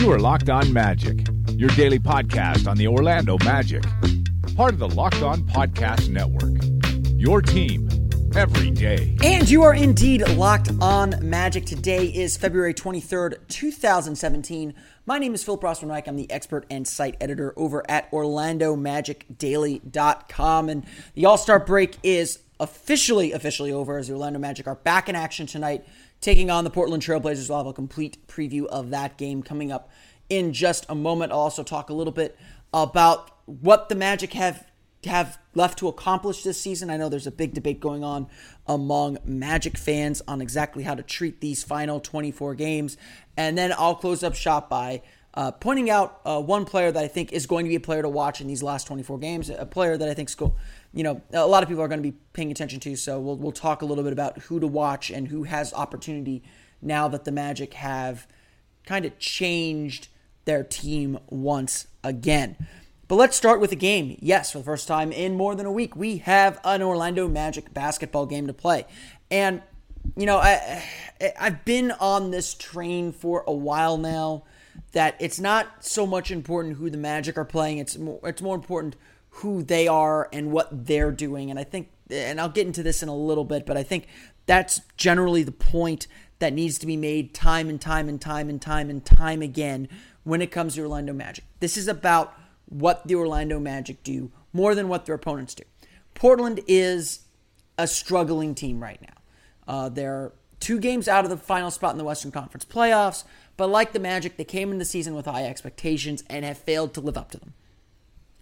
You are Locked On Magic, your daily podcast on the Orlando Magic, part of the Locked On Podcast Network. Your team every day. And you are indeed locked on Magic. Today is February 23rd, 2017. My name is Phil Rossman Reich. I'm the expert and site editor over at OrlandoMagicDaily.com. And the All Star break is officially, officially over as the Orlando Magic are back in action tonight, taking on the Portland Trailblazers. We'll have a complete preview of that game coming up in just a moment. I'll also talk a little bit about what the Magic have have left to accomplish this season. I know there's a big debate going on among Magic fans on exactly how to treat these final 24 games. And then I'll close up shop by uh, pointing out uh, one player that I think is going to be a player to watch in these last 24 games, a player that I think school, you know, a lot of people are going to be paying attention to. So we'll, we'll talk a little bit about who to watch and who has opportunity now that the Magic have kind of changed their team once again. But let's start with the game. Yes, for the first time in more than a week, we have an Orlando Magic basketball game to play. And, you know, I, I've been on this train for a while now that it's not so much important who the Magic are playing, it's more, it's more important who they are and what they're doing. And I think, and I'll get into this in a little bit, but I think that's generally the point that needs to be made time and time and time and time and time again when it comes to Orlando Magic. This is about what the Orlando Magic do more than what their opponents do. Portland is a struggling team right now. Uh, they're two games out of the final spot in the Western Conference playoffs, but like the Magic, they came in the season with high expectations and have failed to live up to them.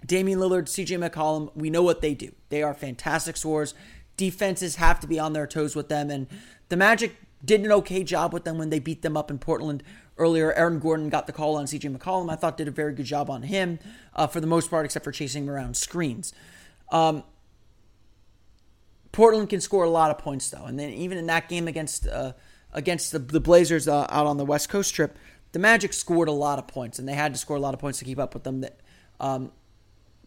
Damian Lillard, CJ McCollum, we know what they do. They are fantastic scorers. Defenses have to be on their toes with them, and the Magic did an okay job with them when they beat them up in Portland earlier. Aaron Gordon got the call on CJ McCollum. I thought did a very good job on him uh, for the most part, except for chasing him around screens. Um, Portland can score a lot of points though, and then even in that game against uh, against the, the Blazers uh, out on the West Coast trip, the Magic scored a lot of points, and they had to score a lot of points to keep up with them. That um,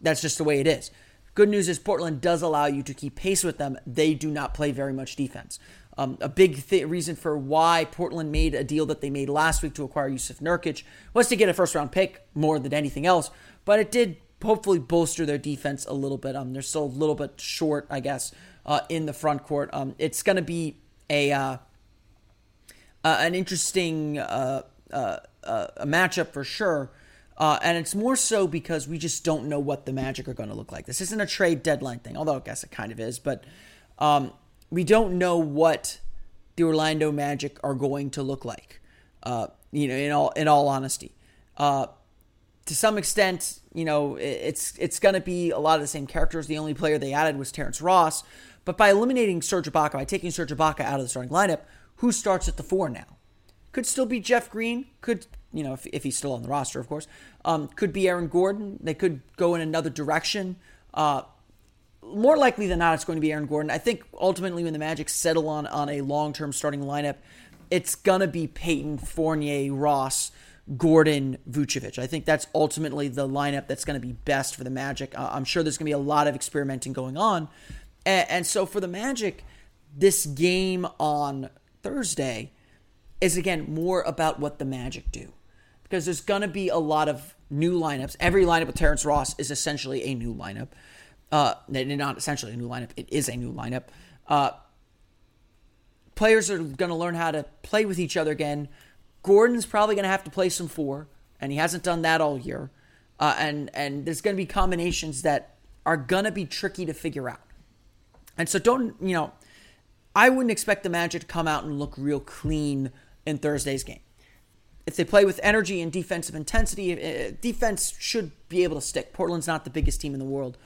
that's just the way it is. Good news is Portland does allow you to keep pace with them. They do not play very much defense. Um, a big th- reason for why Portland made a deal that they made last week to acquire Yusuf Nurkic was to get a first round pick more than anything else, but it did hopefully bolster their defense a little bit. Um, they're still a little bit short, I guess, uh, in the front court. Um, it's going to be a uh, uh, an interesting uh, uh, uh, matchup for sure. And it's more so because we just don't know what the Magic are going to look like. This isn't a trade deadline thing, although I guess it kind of is. But um, we don't know what the Orlando Magic are going to look like. Uh, you know, in all in all honesty, uh, to some extent, you know, it's it's going to be a lot of the same characters. The only player they added was Terrence Ross, but by eliminating Serge Ibaka, by taking Serge Ibaka out of the starting lineup, who starts at the four now? Could still be Jeff Green. Could you know if, if he's still on the roster, of course. Um, could be Aaron Gordon. They could go in another direction. Uh, more likely than not, it's going to be Aaron Gordon. I think ultimately, when the Magic settle on on a long term starting lineup, it's gonna be Payton, Fournier, Ross, Gordon, Vucevic. I think that's ultimately the lineup that's going to be best for the Magic. Uh, I'm sure there's going to be a lot of experimenting going on, and, and so for the Magic, this game on Thursday is again more about what the Magic do, because there's going to be a lot of new lineups. Every lineup with Terrence Ross is essentially a new lineup. Uh, not essentially a new lineup. It is a new lineup. Uh, players are going to learn how to play with each other again. Gordon's probably going to have to play some four, and he hasn't done that all year. Uh, and and there's going to be combinations that are going to be tricky to figure out. And so don't you know? I wouldn't expect the Magic to come out and look real clean in Thursday's game. If they play with energy and defensive intensity, uh, defense should be able to stick. Portland's not the biggest team in the world.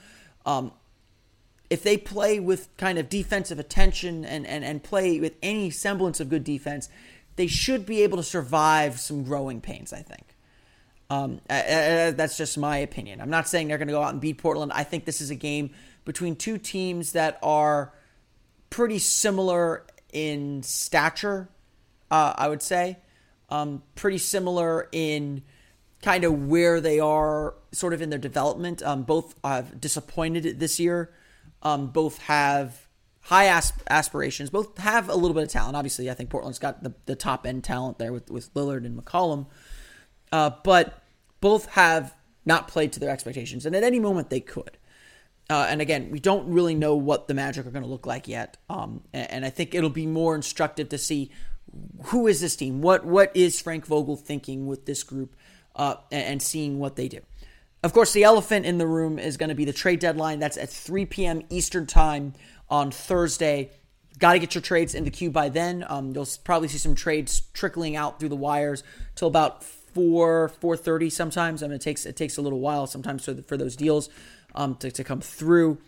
Um, if they play with kind of defensive attention and, and, and play with any semblance of good defense, they should be able to survive some growing pains. I think. Um, that's just my opinion. I'm not saying they're going to go out and beat Portland. I think this is a game between two teams that are pretty similar in stature. Uh, I would say, um, pretty similar in kind of where they are, sort of in their development. Um, both have disappointed this year. Um, both have high asp- aspirations. Both have a little bit of talent. Obviously, I think Portland's got the, the top end talent there with, with Lillard and McCollum. Uh, but both have not played to their expectations, and at any moment they could. Uh, and again, we don't really know what the Magic are going to look like yet. Um, and, and, I think it'll be more instructive to see who is this team, what what is Frank Vogel thinking with this group, uh, and, seeing what they do. Of course, the elephant in the room is going to be the trade deadline. That's at 3 p.m. Eastern time on Thursday. Got to get your trades in the queue by then. Um, you'll probably see some trades trickling out through the wires till about four four thirty sometimes. I mean, it takes it takes a little while sometimes for the, for those deals um, to to come through.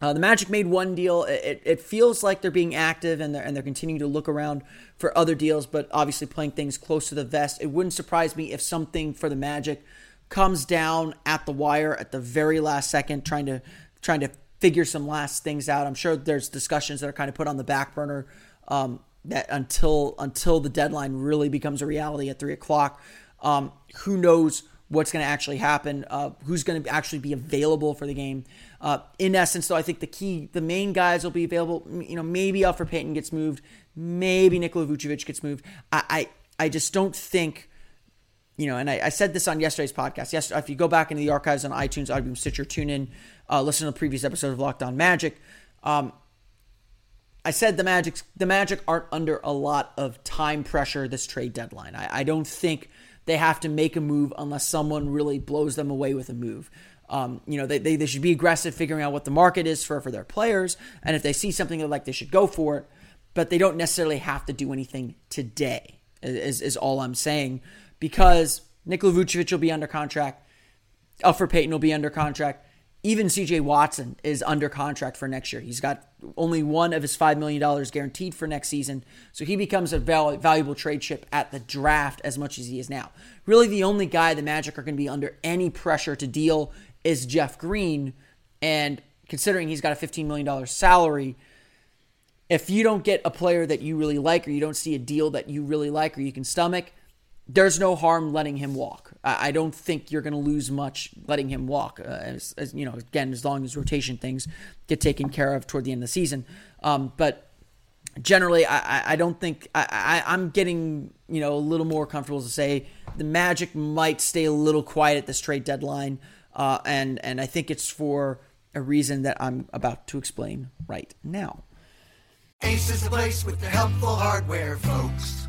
Uh, the Magic made one deal. It, it feels like they're being active and they're and they're continuing to look around for other deals, but obviously playing things close to the vest. It wouldn't surprise me if something for the Magic comes down at the wire at the very last second, trying to trying to figure some last things out. I'm sure there's discussions that are kind of put on the back burner um, that until until the deadline really becomes a reality at three o'clock. Um, who knows what's going to actually happen? Uh, who's going to actually be available for the game? Uh, in essence, though, I think the key, the main guys will be available. You know, maybe Elfrid Payton gets moved, maybe Nikola Vucevic gets moved. I, I, I just don't think. You know, and I, I, said this on yesterday's podcast. Yes, if you go back into the archives on iTunes, Audible, Stitcher, tune in, uh, listen to the previous episode of Locked On Magic. Um, I said the Magic, the Magic aren't under a lot of time pressure this trade deadline. I, I don't think they have to make a move unless someone really blows them away with a move. Um, you know, they, they, they should be aggressive figuring out what the market is for, for their players. And if they see something they like, they should go for it. But they don't necessarily have to do anything today, is, is all I'm saying. Because Nikola Vucevic will be under contract. Elfrid Payton will be under contract. Even CJ Watson is under contract for next year. He's got only one of his $5 million guaranteed for next season. So he becomes a val- valuable trade chip at the draft as much as he is now. Really, the only guy the Magic are going to be under any pressure to deal is Jeff Green. And considering he's got a $15 million salary, if you don't get a player that you really like or you don't see a deal that you really like or you can stomach, there's no harm letting him walk. I don't think you're going to lose much letting him walk. Uh, as, as, you know, again, as long as rotation things get taken care of toward the end of the season. Um, but generally, I, I don't think I, I, am getting you know a little more comfortable to say the Magic might stay a little quiet at this trade deadline, uh, and and I think it's for a reason that I'm about to explain right now. Ace is the place with the helpful hardware, folks.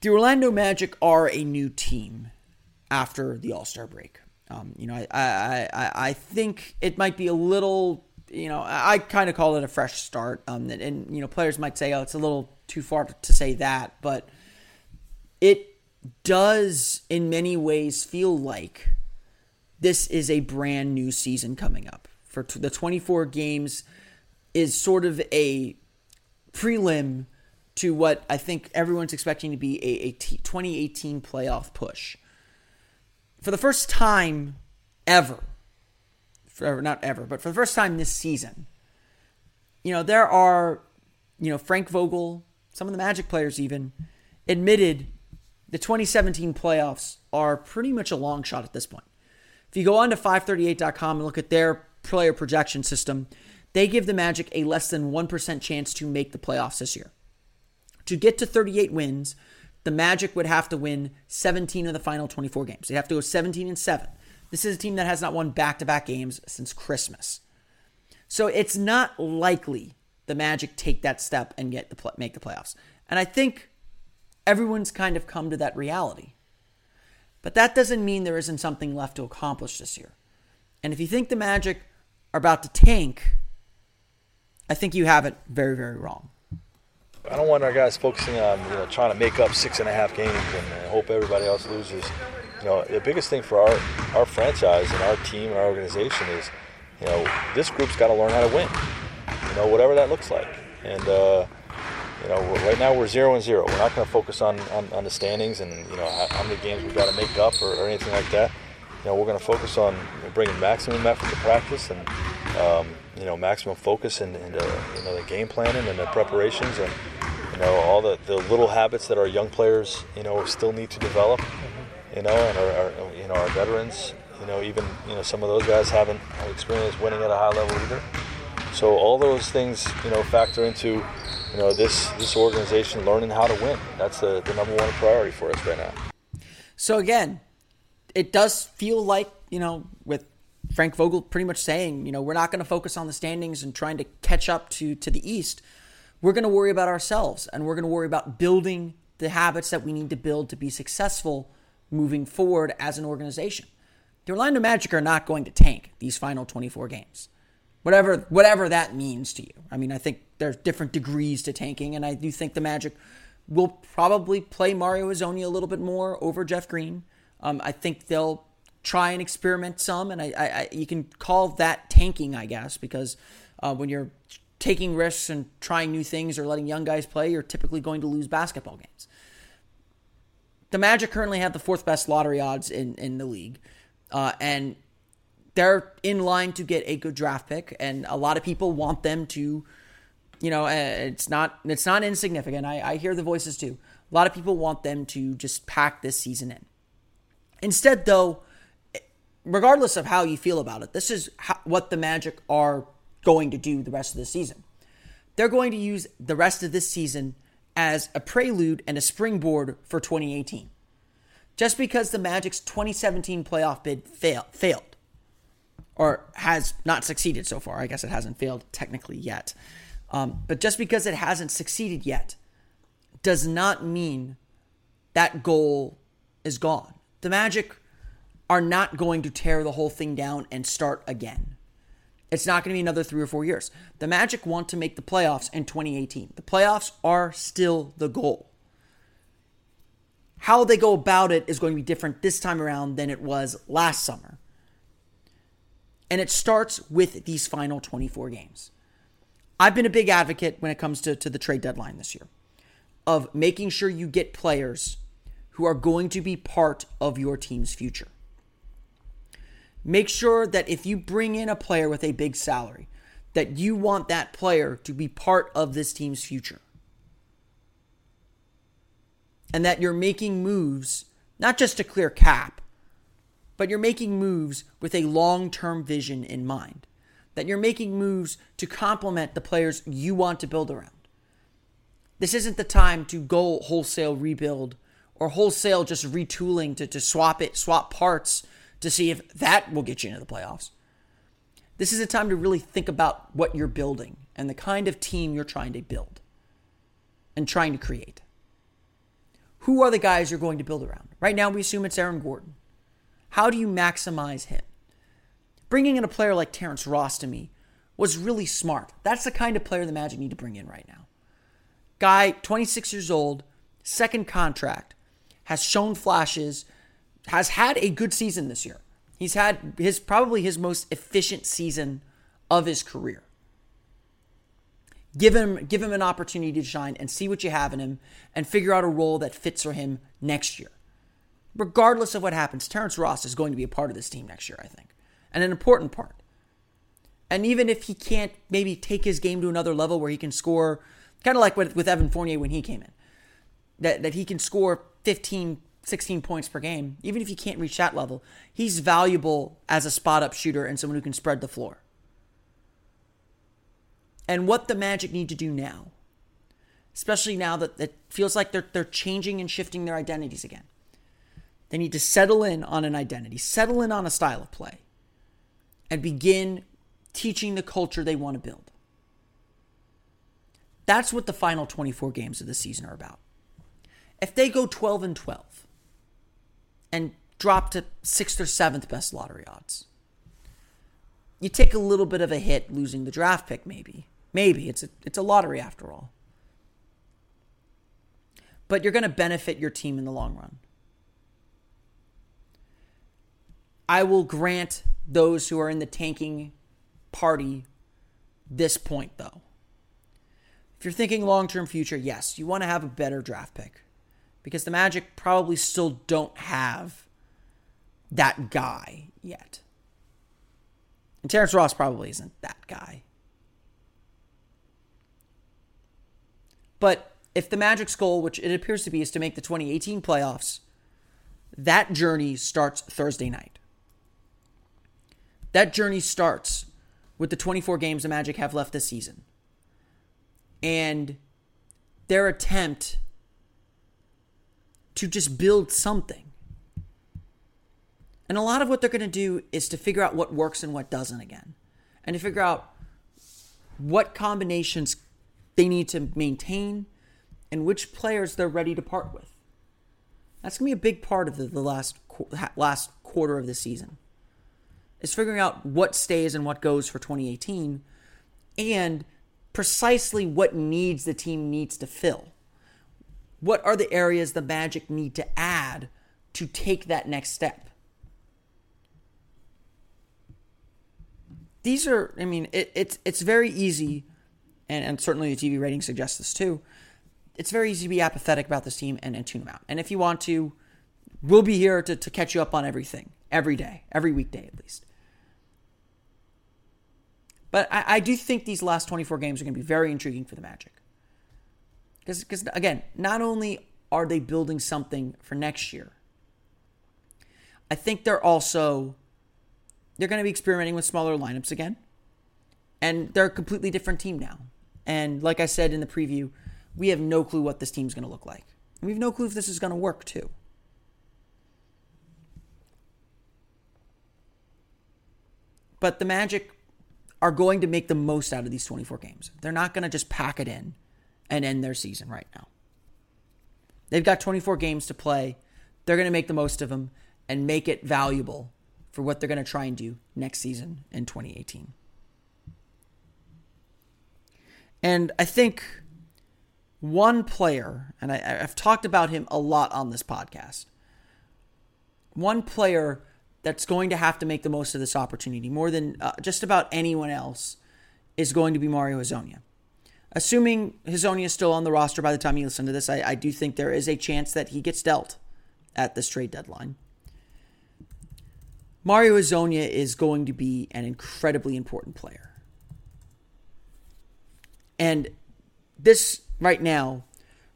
the Orlando Magic are a new team after the All Star break. Um, you know, I, I, I, I think it might be a little, you know, I kind of call it a fresh start. Um, and, and, you know, players might say, oh, it's a little too far to say that, but it does in many ways feel like this is a brand new season coming up. For t- the 24 games is sort of a prelim to what I think everyone's expecting to be a, a t- 2018 playoff push. For the first time ever, for, not ever, but for the first time this season, you know, there are, you know, Frank Vogel, some of the Magic players even, admitted the 2017 playoffs are pretty much a long shot at this point. If you go on to 538.com and look at their player projection system, they give the Magic a less than 1% chance to make the playoffs this year. To get to 38 wins, the Magic would have to win 17 of the final 24 games. They'd have to go 17 and 7. This is a team that has not won back to back games since Christmas. So it's not likely the Magic take that step and get the make the playoffs. And I think everyone's kind of come to that reality. But that doesn't mean there isn't something left to accomplish this year. And if you think the Magic are about to tank, I think you have it very, very wrong. I don't want our guys focusing on you know trying to make up six and a half games and hope everybody else loses. You know, the biggest thing for our our franchise and our team and our organization is, you know, this group's got to learn how to win. You know, whatever that looks like. And uh, you know, right now we're zero and zero. We're not going to focus on, on, on, the standings and you know how, how many games we've got to make up or, or, anything like that. You know, we're going to focus on bringing maximum effort to practice and um, you know maximum focus into, into you know the game planning and the preparations and you know all the, the little habits that our young players you know still need to develop you know and our, our you know our veterans you know even you know some of those guys haven't experienced winning at a high level either so all those things you know factor into you know this this organization learning how to win that's the, the number one priority for us right now so again it does feel like you know with Frank Vogel pretty much saying, you know, we're not going to focus on the standings and trying to catch up to to the East. We're going to worry about ourselves and we're going to worry about building the habits that we need to build to be successful moving forward as an organization. The Orlando Magic are not going to tank these final 24 games. Whatever whatever that means to you. I mean, I think there's different degrees to tanking and I do think the Magic will probably play Mario Hezonja a little bit more over Jeff Green. Um, I think they'll try and experiment some, and I, I, I you can call that tanking, I guess, because uh, when you're taking risks and trying new things or letting young guys play, you're typically going to lose basketball games. The Magic currently have the fourth best lottery odds in in the league, uh, and they're in line to get a good draft pick, and a lot of people want them to. You know, uh, it's not it's not insignificant. I, I hear the voices too. A lot of people want them to just pack this season in. Instead, though, regardless of how you feel about it, this is how, what the Magic are going to do the rest of the season. They're going to use the rest of this season as a prelude and a springboard for 2018. Just because the Magic's 2017 playoff bid fail, failed, or has not succeeded so far, I guess it hasn't failed technically yet, um, but just because it hasn't succeeded yet does not mean that goal is gone. The Magic are not going to tear the whole thing down and start again. It's not going to be another three or four years. The Magic want to make the playoffs in 2018. The playoffs are still the goal. How they go about it is going to be different this time around than it was last summer. And it starts with these final 24 games. I've been a big advocate when it comes to, to the trade deadline this year of making sure you get players who are going to be part of your team's future. Make sure that if you bring in a player with a big salary, that you want that player to be part of this team's future. And that you're making moves, not just to clear cap, but you're making moves with a long term vision in mind. That you're making moves to complement the players you want to build around. This isn't the time to go wholesale rebuild or wholesale just retooling to, to swap it, swap parts to see if that will get you into the playoffs. This is a time to really think about what you're building and the kind of team you're trying to build and trying to create. Who are the guys you're going to build around? Right now, we assume it's Aaron Gordon. How do you maximize him? Bringing in a player like Terrence Ross to me was really smart. That's the kind of player the Magic need to bring in right now. Guy, 26 years old, second contract, has shown flashes has had a good season this year. He's had his probably his most efficient season of his career. Give him give him an opportunity to shine and see what you have in him and figure out a role that fits for him next year. Regardless of what happens, Terrence Ross is going to be a part of this team next year, I think. And an important part. And even if he can't maybe take his game to another level where he can score kind of like with, with Evan Fournier when he came in. That that he can score 15 16 points per game, even if you can't reach that level, he's valuable as a spot up shooter and someone who can spread the floor. And what the Magic need to do now, especially now that it feels like they're, they're changing and shifting their identities again, they need to settle in on an identity, settle in on a style of play, and begin teaching the culture they want to build. That's what the final 24 games of the season are about. If they go 12 and 12, and drop to sixth or seventh best lottery odds. You take a little bit of a hit losing the draft pick, maybe. Maybe. It's a, it's a lottery after all. But you're going to benefit your team in the long run. I will grant those who are in the tanking party this point, though. If you're thinking long term future, yes, you want to have a better draft pick because the Magic probably still don't have that guy yet. And Terrence Ross probably isn't that guy. But if the Magic's goal, which it appears to be, is to make the 2018 playoffs, that journey starts Thursday night. That journey starts with the 24 games the Magic have left this season. And their attempt to just build something. And a lot of what they're going to do is to figure out what works and what doesn't again. And to figure out what combinations they need to maintain and which players they're ready to part with. That's going to be a big part of the, the last last quarter of the season. Is figuring out what stays and what goes for 2018 and precisely what needs the team needs to fill. What are the areas the Magic need to add to take that next step? These are, I mean, it, it's it's very easy, and, and certainly the TV rating suggests this too. It's very easy to be apathetic about this team and, and tune them out. And if you want to, we'll be here to, to catch you up on everything every day, every weekday at least. But I, I do think these last 24 games are going to be very intriguing for the Magic. Because, because again, not only are they building something for next year, I think they're also they're going to be experimenting with smaller lineups again. And they're a completely different team now. And like I said in the preview, we have no clue what this team's going to look like. We have no clue if this is going to work too. But the Magic are going to make the most out of these 24 games. They're not going to just pack it in and end their season right now. They've got 24 games to play. They're going to make the most of them and make it valuable for what they're going to try and do next season in 2018. And I think one player, and I, have talked about him a lot on this podcast, one player that's going to have to make the most of this opportunity more than uh, just about anyone else is going to be Mario Hezonja. Assuming Hezonja is still on the roster by the time you listen to this, I, I do think there is a chance that he gets dealt at this trade deadline. Mario Hezonja is going to be an incredibly important player. And this right now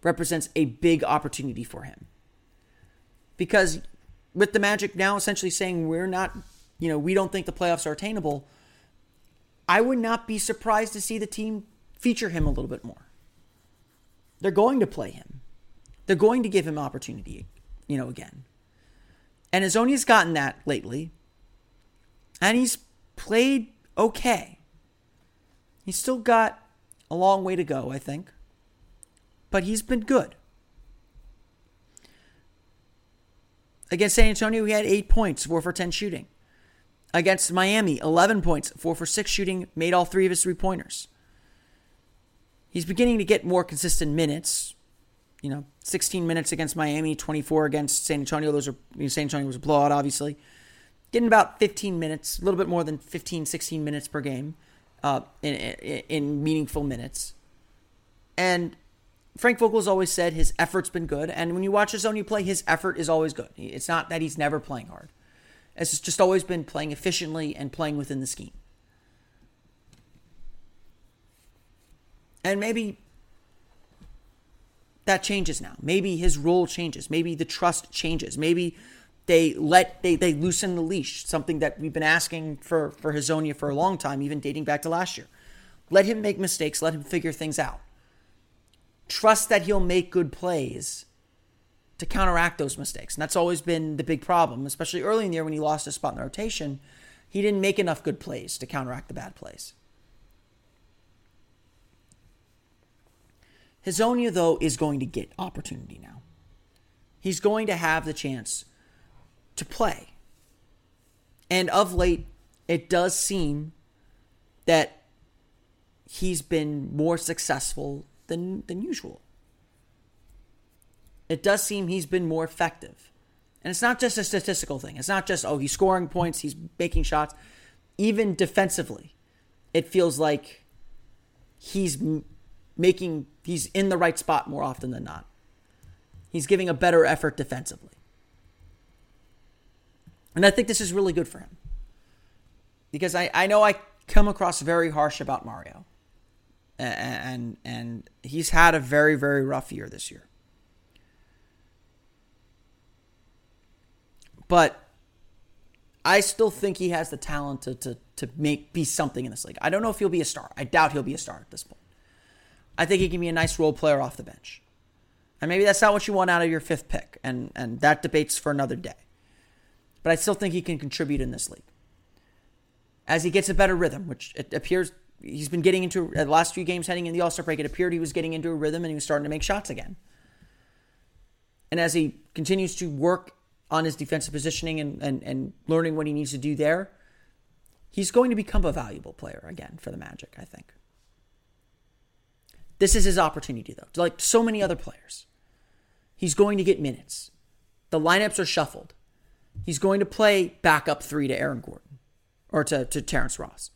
represents a big opportunity for him. Because with the Magic now essentially saying we're not, you know, we don't think the playoffs are attainable, I would not be surprised to see the team feature him a little bit more. They're going to play him. They're going to give him opportunity, you know, again. And Hezonja's gotten that lately. And he's played okay. He's still got a long way to go, I think but he's been good. Against San Antonio, he had eight points, four for 10 shooting. Against Miami, 11 points, four for six shooting, made all three of his three pointers. He's beginning to get more consistent minutes. You know, 16 minutes against Miami, 24 against San Antonio. Those are, you know, San Antonio was a blowout, obviously. Getting about 15 minutes, a little bit more than 15, 16 minutes per game uh, in, in, in meaningful minutes. And Frank Vogel's always said his effort's been good, and when you watch Hezonja play, his effort is always good. It's not that he's never playing hard. It's just always been playing efficiently and playing within the scheme. And maybe that changes now. Maybe his role changes. Maybe the trust changes. Maybe they let they they loosen the leash. Something that we've been asking for for Hezonja for a long time, even dating back to last year. Let him make mistakes. Let him figure things out trust that he'll make good plays to counteract those mistakes. And that's always been the big problem, especially early in the year when he lost his spot in the rotation. He didn't make enough good plays to counteract the bad plays. Hezonja, though, is going to get opportunity now. He's going to have the chance to play. And of late, it does seem that he's been more successful than than usual. It does seem he's been more effective. And it's not just a statistical thing. It's not just, oh, he's scoring points, he's making shots. Even defensively, it feels like he's making, he's in the right spot more often than not. He's giving a better effort defensively. And I think this is really good for him. Because I, I know I come across very harsh about Mario. And, and he's had a very, very rough year this year. But I still think he has the talent to, to, to make be something in this league. I don't know if he'll be a star. I doubt he'll be a star at this point. I think he can be a nice role player off the bench. And maybe that's not what you want out of your fifth pick, and, and that debate's for another day. But I still think he can contribute in this league. As he gets a better rhythm, which it appears he's been getting into uh, the last few games heading in the All Star break, it appeared he was getting into a rhythm and he was starting to make shots again. And as he continues to work on his defensive positioning and, and, and learning what he needs to do there, he's going to become a valuable player again for the Magic, I think. This is his opportunity, though. Like so many other players, he's going to get minutes. The lineups are shuffled. He's going to play backup three to Aaron Gordon or to, to Terrence Ross.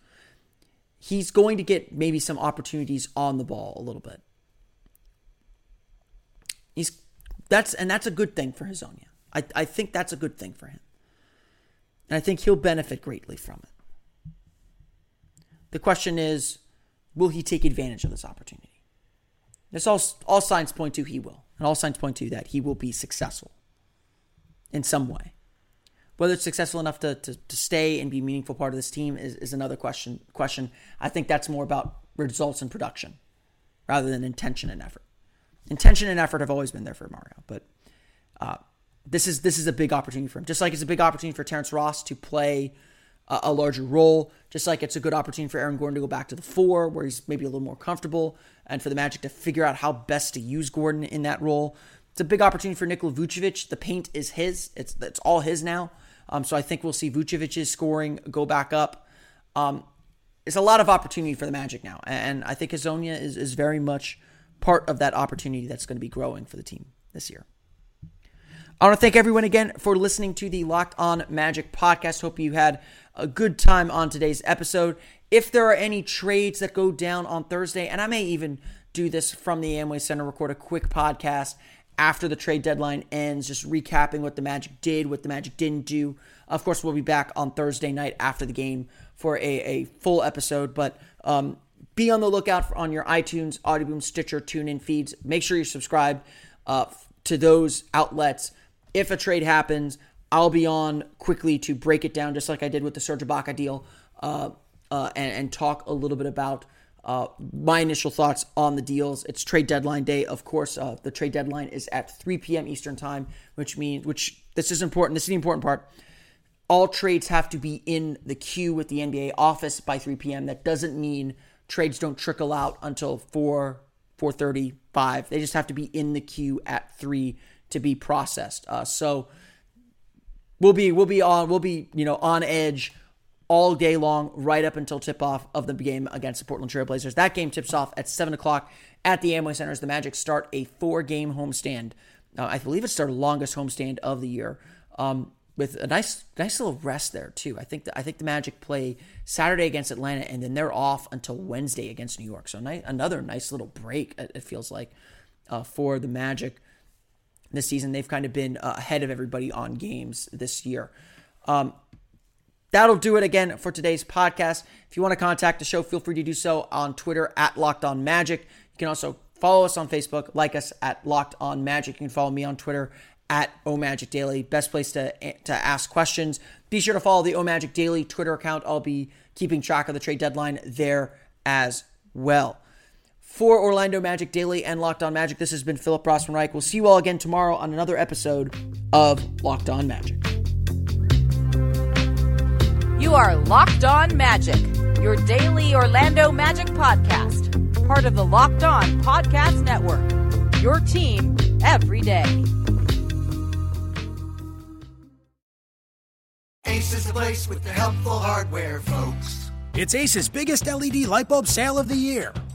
He's going to get maybe some opportunities on the ball a little bit. He's that's and that's a good thing for Hezonja. I, I think that's a good thing for him. And I think he'll benefit greatly from it. The question is, will he take advantage of this opportunity? This all, all signs point to he will. And all signs point to that he will be successful in some way. Whether it's successful enough to, to, to stay and be meaningful part of this team is, is another question. Question. I think that's more about results and production rather than intention and effort. Intention and effort have always been there for Mario, but uh, this is this is a big opportunity for him. Just like it's a big opportunity for Terrence Ross to play a, a, larger role. Just like it's a good opportunity for Aaron Gordon to go back to the four, where he's maybe a little more comfortable, and for the Magic to figure out how best to use Gordon in that role. It's a big opportunity for Nikola Vucevic. The paint is his. It's it's all his now. Um, so I think we'll see Vucevic's scoring go back up. Um, it's a lot of opportunity for the Magic now, and I think Hezonja is is very much part of that opportunity that's going to be growing for the team this year. I want to thank everyone again for listening to the Locked On Magic podcast. Hope you had a good time on today's episode. If there are any trades that go down on Thursday, and I may even do this from the Amway Center, record a quick podcast after the trade deadline ends, just recapping what the Magic did, what the Magic didn't do. Of course, we'll be back on Thursday night after the game for a, a full episode, but um, be on the lookout for, on your iTunes, Audioboom, Stitcher, TuneIn feeds. Make sure you're subscribed uh, to those outlets if a trade happens, I'll be on quickly to break it down, just like I did with the Serge Ibaka deal, uh, uh, and, and, talk a little bit about uh, my initial thoughts on the deals. It's trade deadline day, of course. Uh, the trade deadline is at 3 p.m. Eastern time, which means which this is important. This is the important part. All trades have to be in the queue with the NBA office by 3 p.m. That doesn't mean trades don't trickle out until 4 4:35. They just have to be in the queue at 3 to be processed. Uh, so we'll be we'll be on we'll be you know on edge all day long, right up until tip off of the game against the Portland Trailblazers. That game tips off at seven o'clock at the Amway Center as the Magic start a four game homestand. Uh, I believe it's their longest homestand of the year. Um, with a nice, nice little rest there too. I think the, I think the Magic play Saturday against Atlanta, and then they're off until Wednesday against New York. So another nice little break. It feels like uh, for the Magic this season. They've kind of been uh, ahead of everybody on games this year. Um, that'll do it again for today's podcast. If you want to contact the show, feel free to do so on Twitter at Locked On Magic. You can also follow us on Facebook, like us at Locked On Magic. You can follow me on Twitter at Magic Daily. Best place to to ask questions. Be sure to follow the Magic Daily Twitter account. I'll be keeping track of the trade deadline there as well for Orlando Magic Daily and Locked On Magic. This has been Philip Rossman Reich. We'll see you all again tomorrow on another episode of Locked On Magic. You are Locked On Magic, your daily Orlando Magic podcast, part of the Locked On Podcast Network. Your team every day. Ace is the place with the helpful hardware, folks. It's Ace's biggest LED light bulb sale of the year.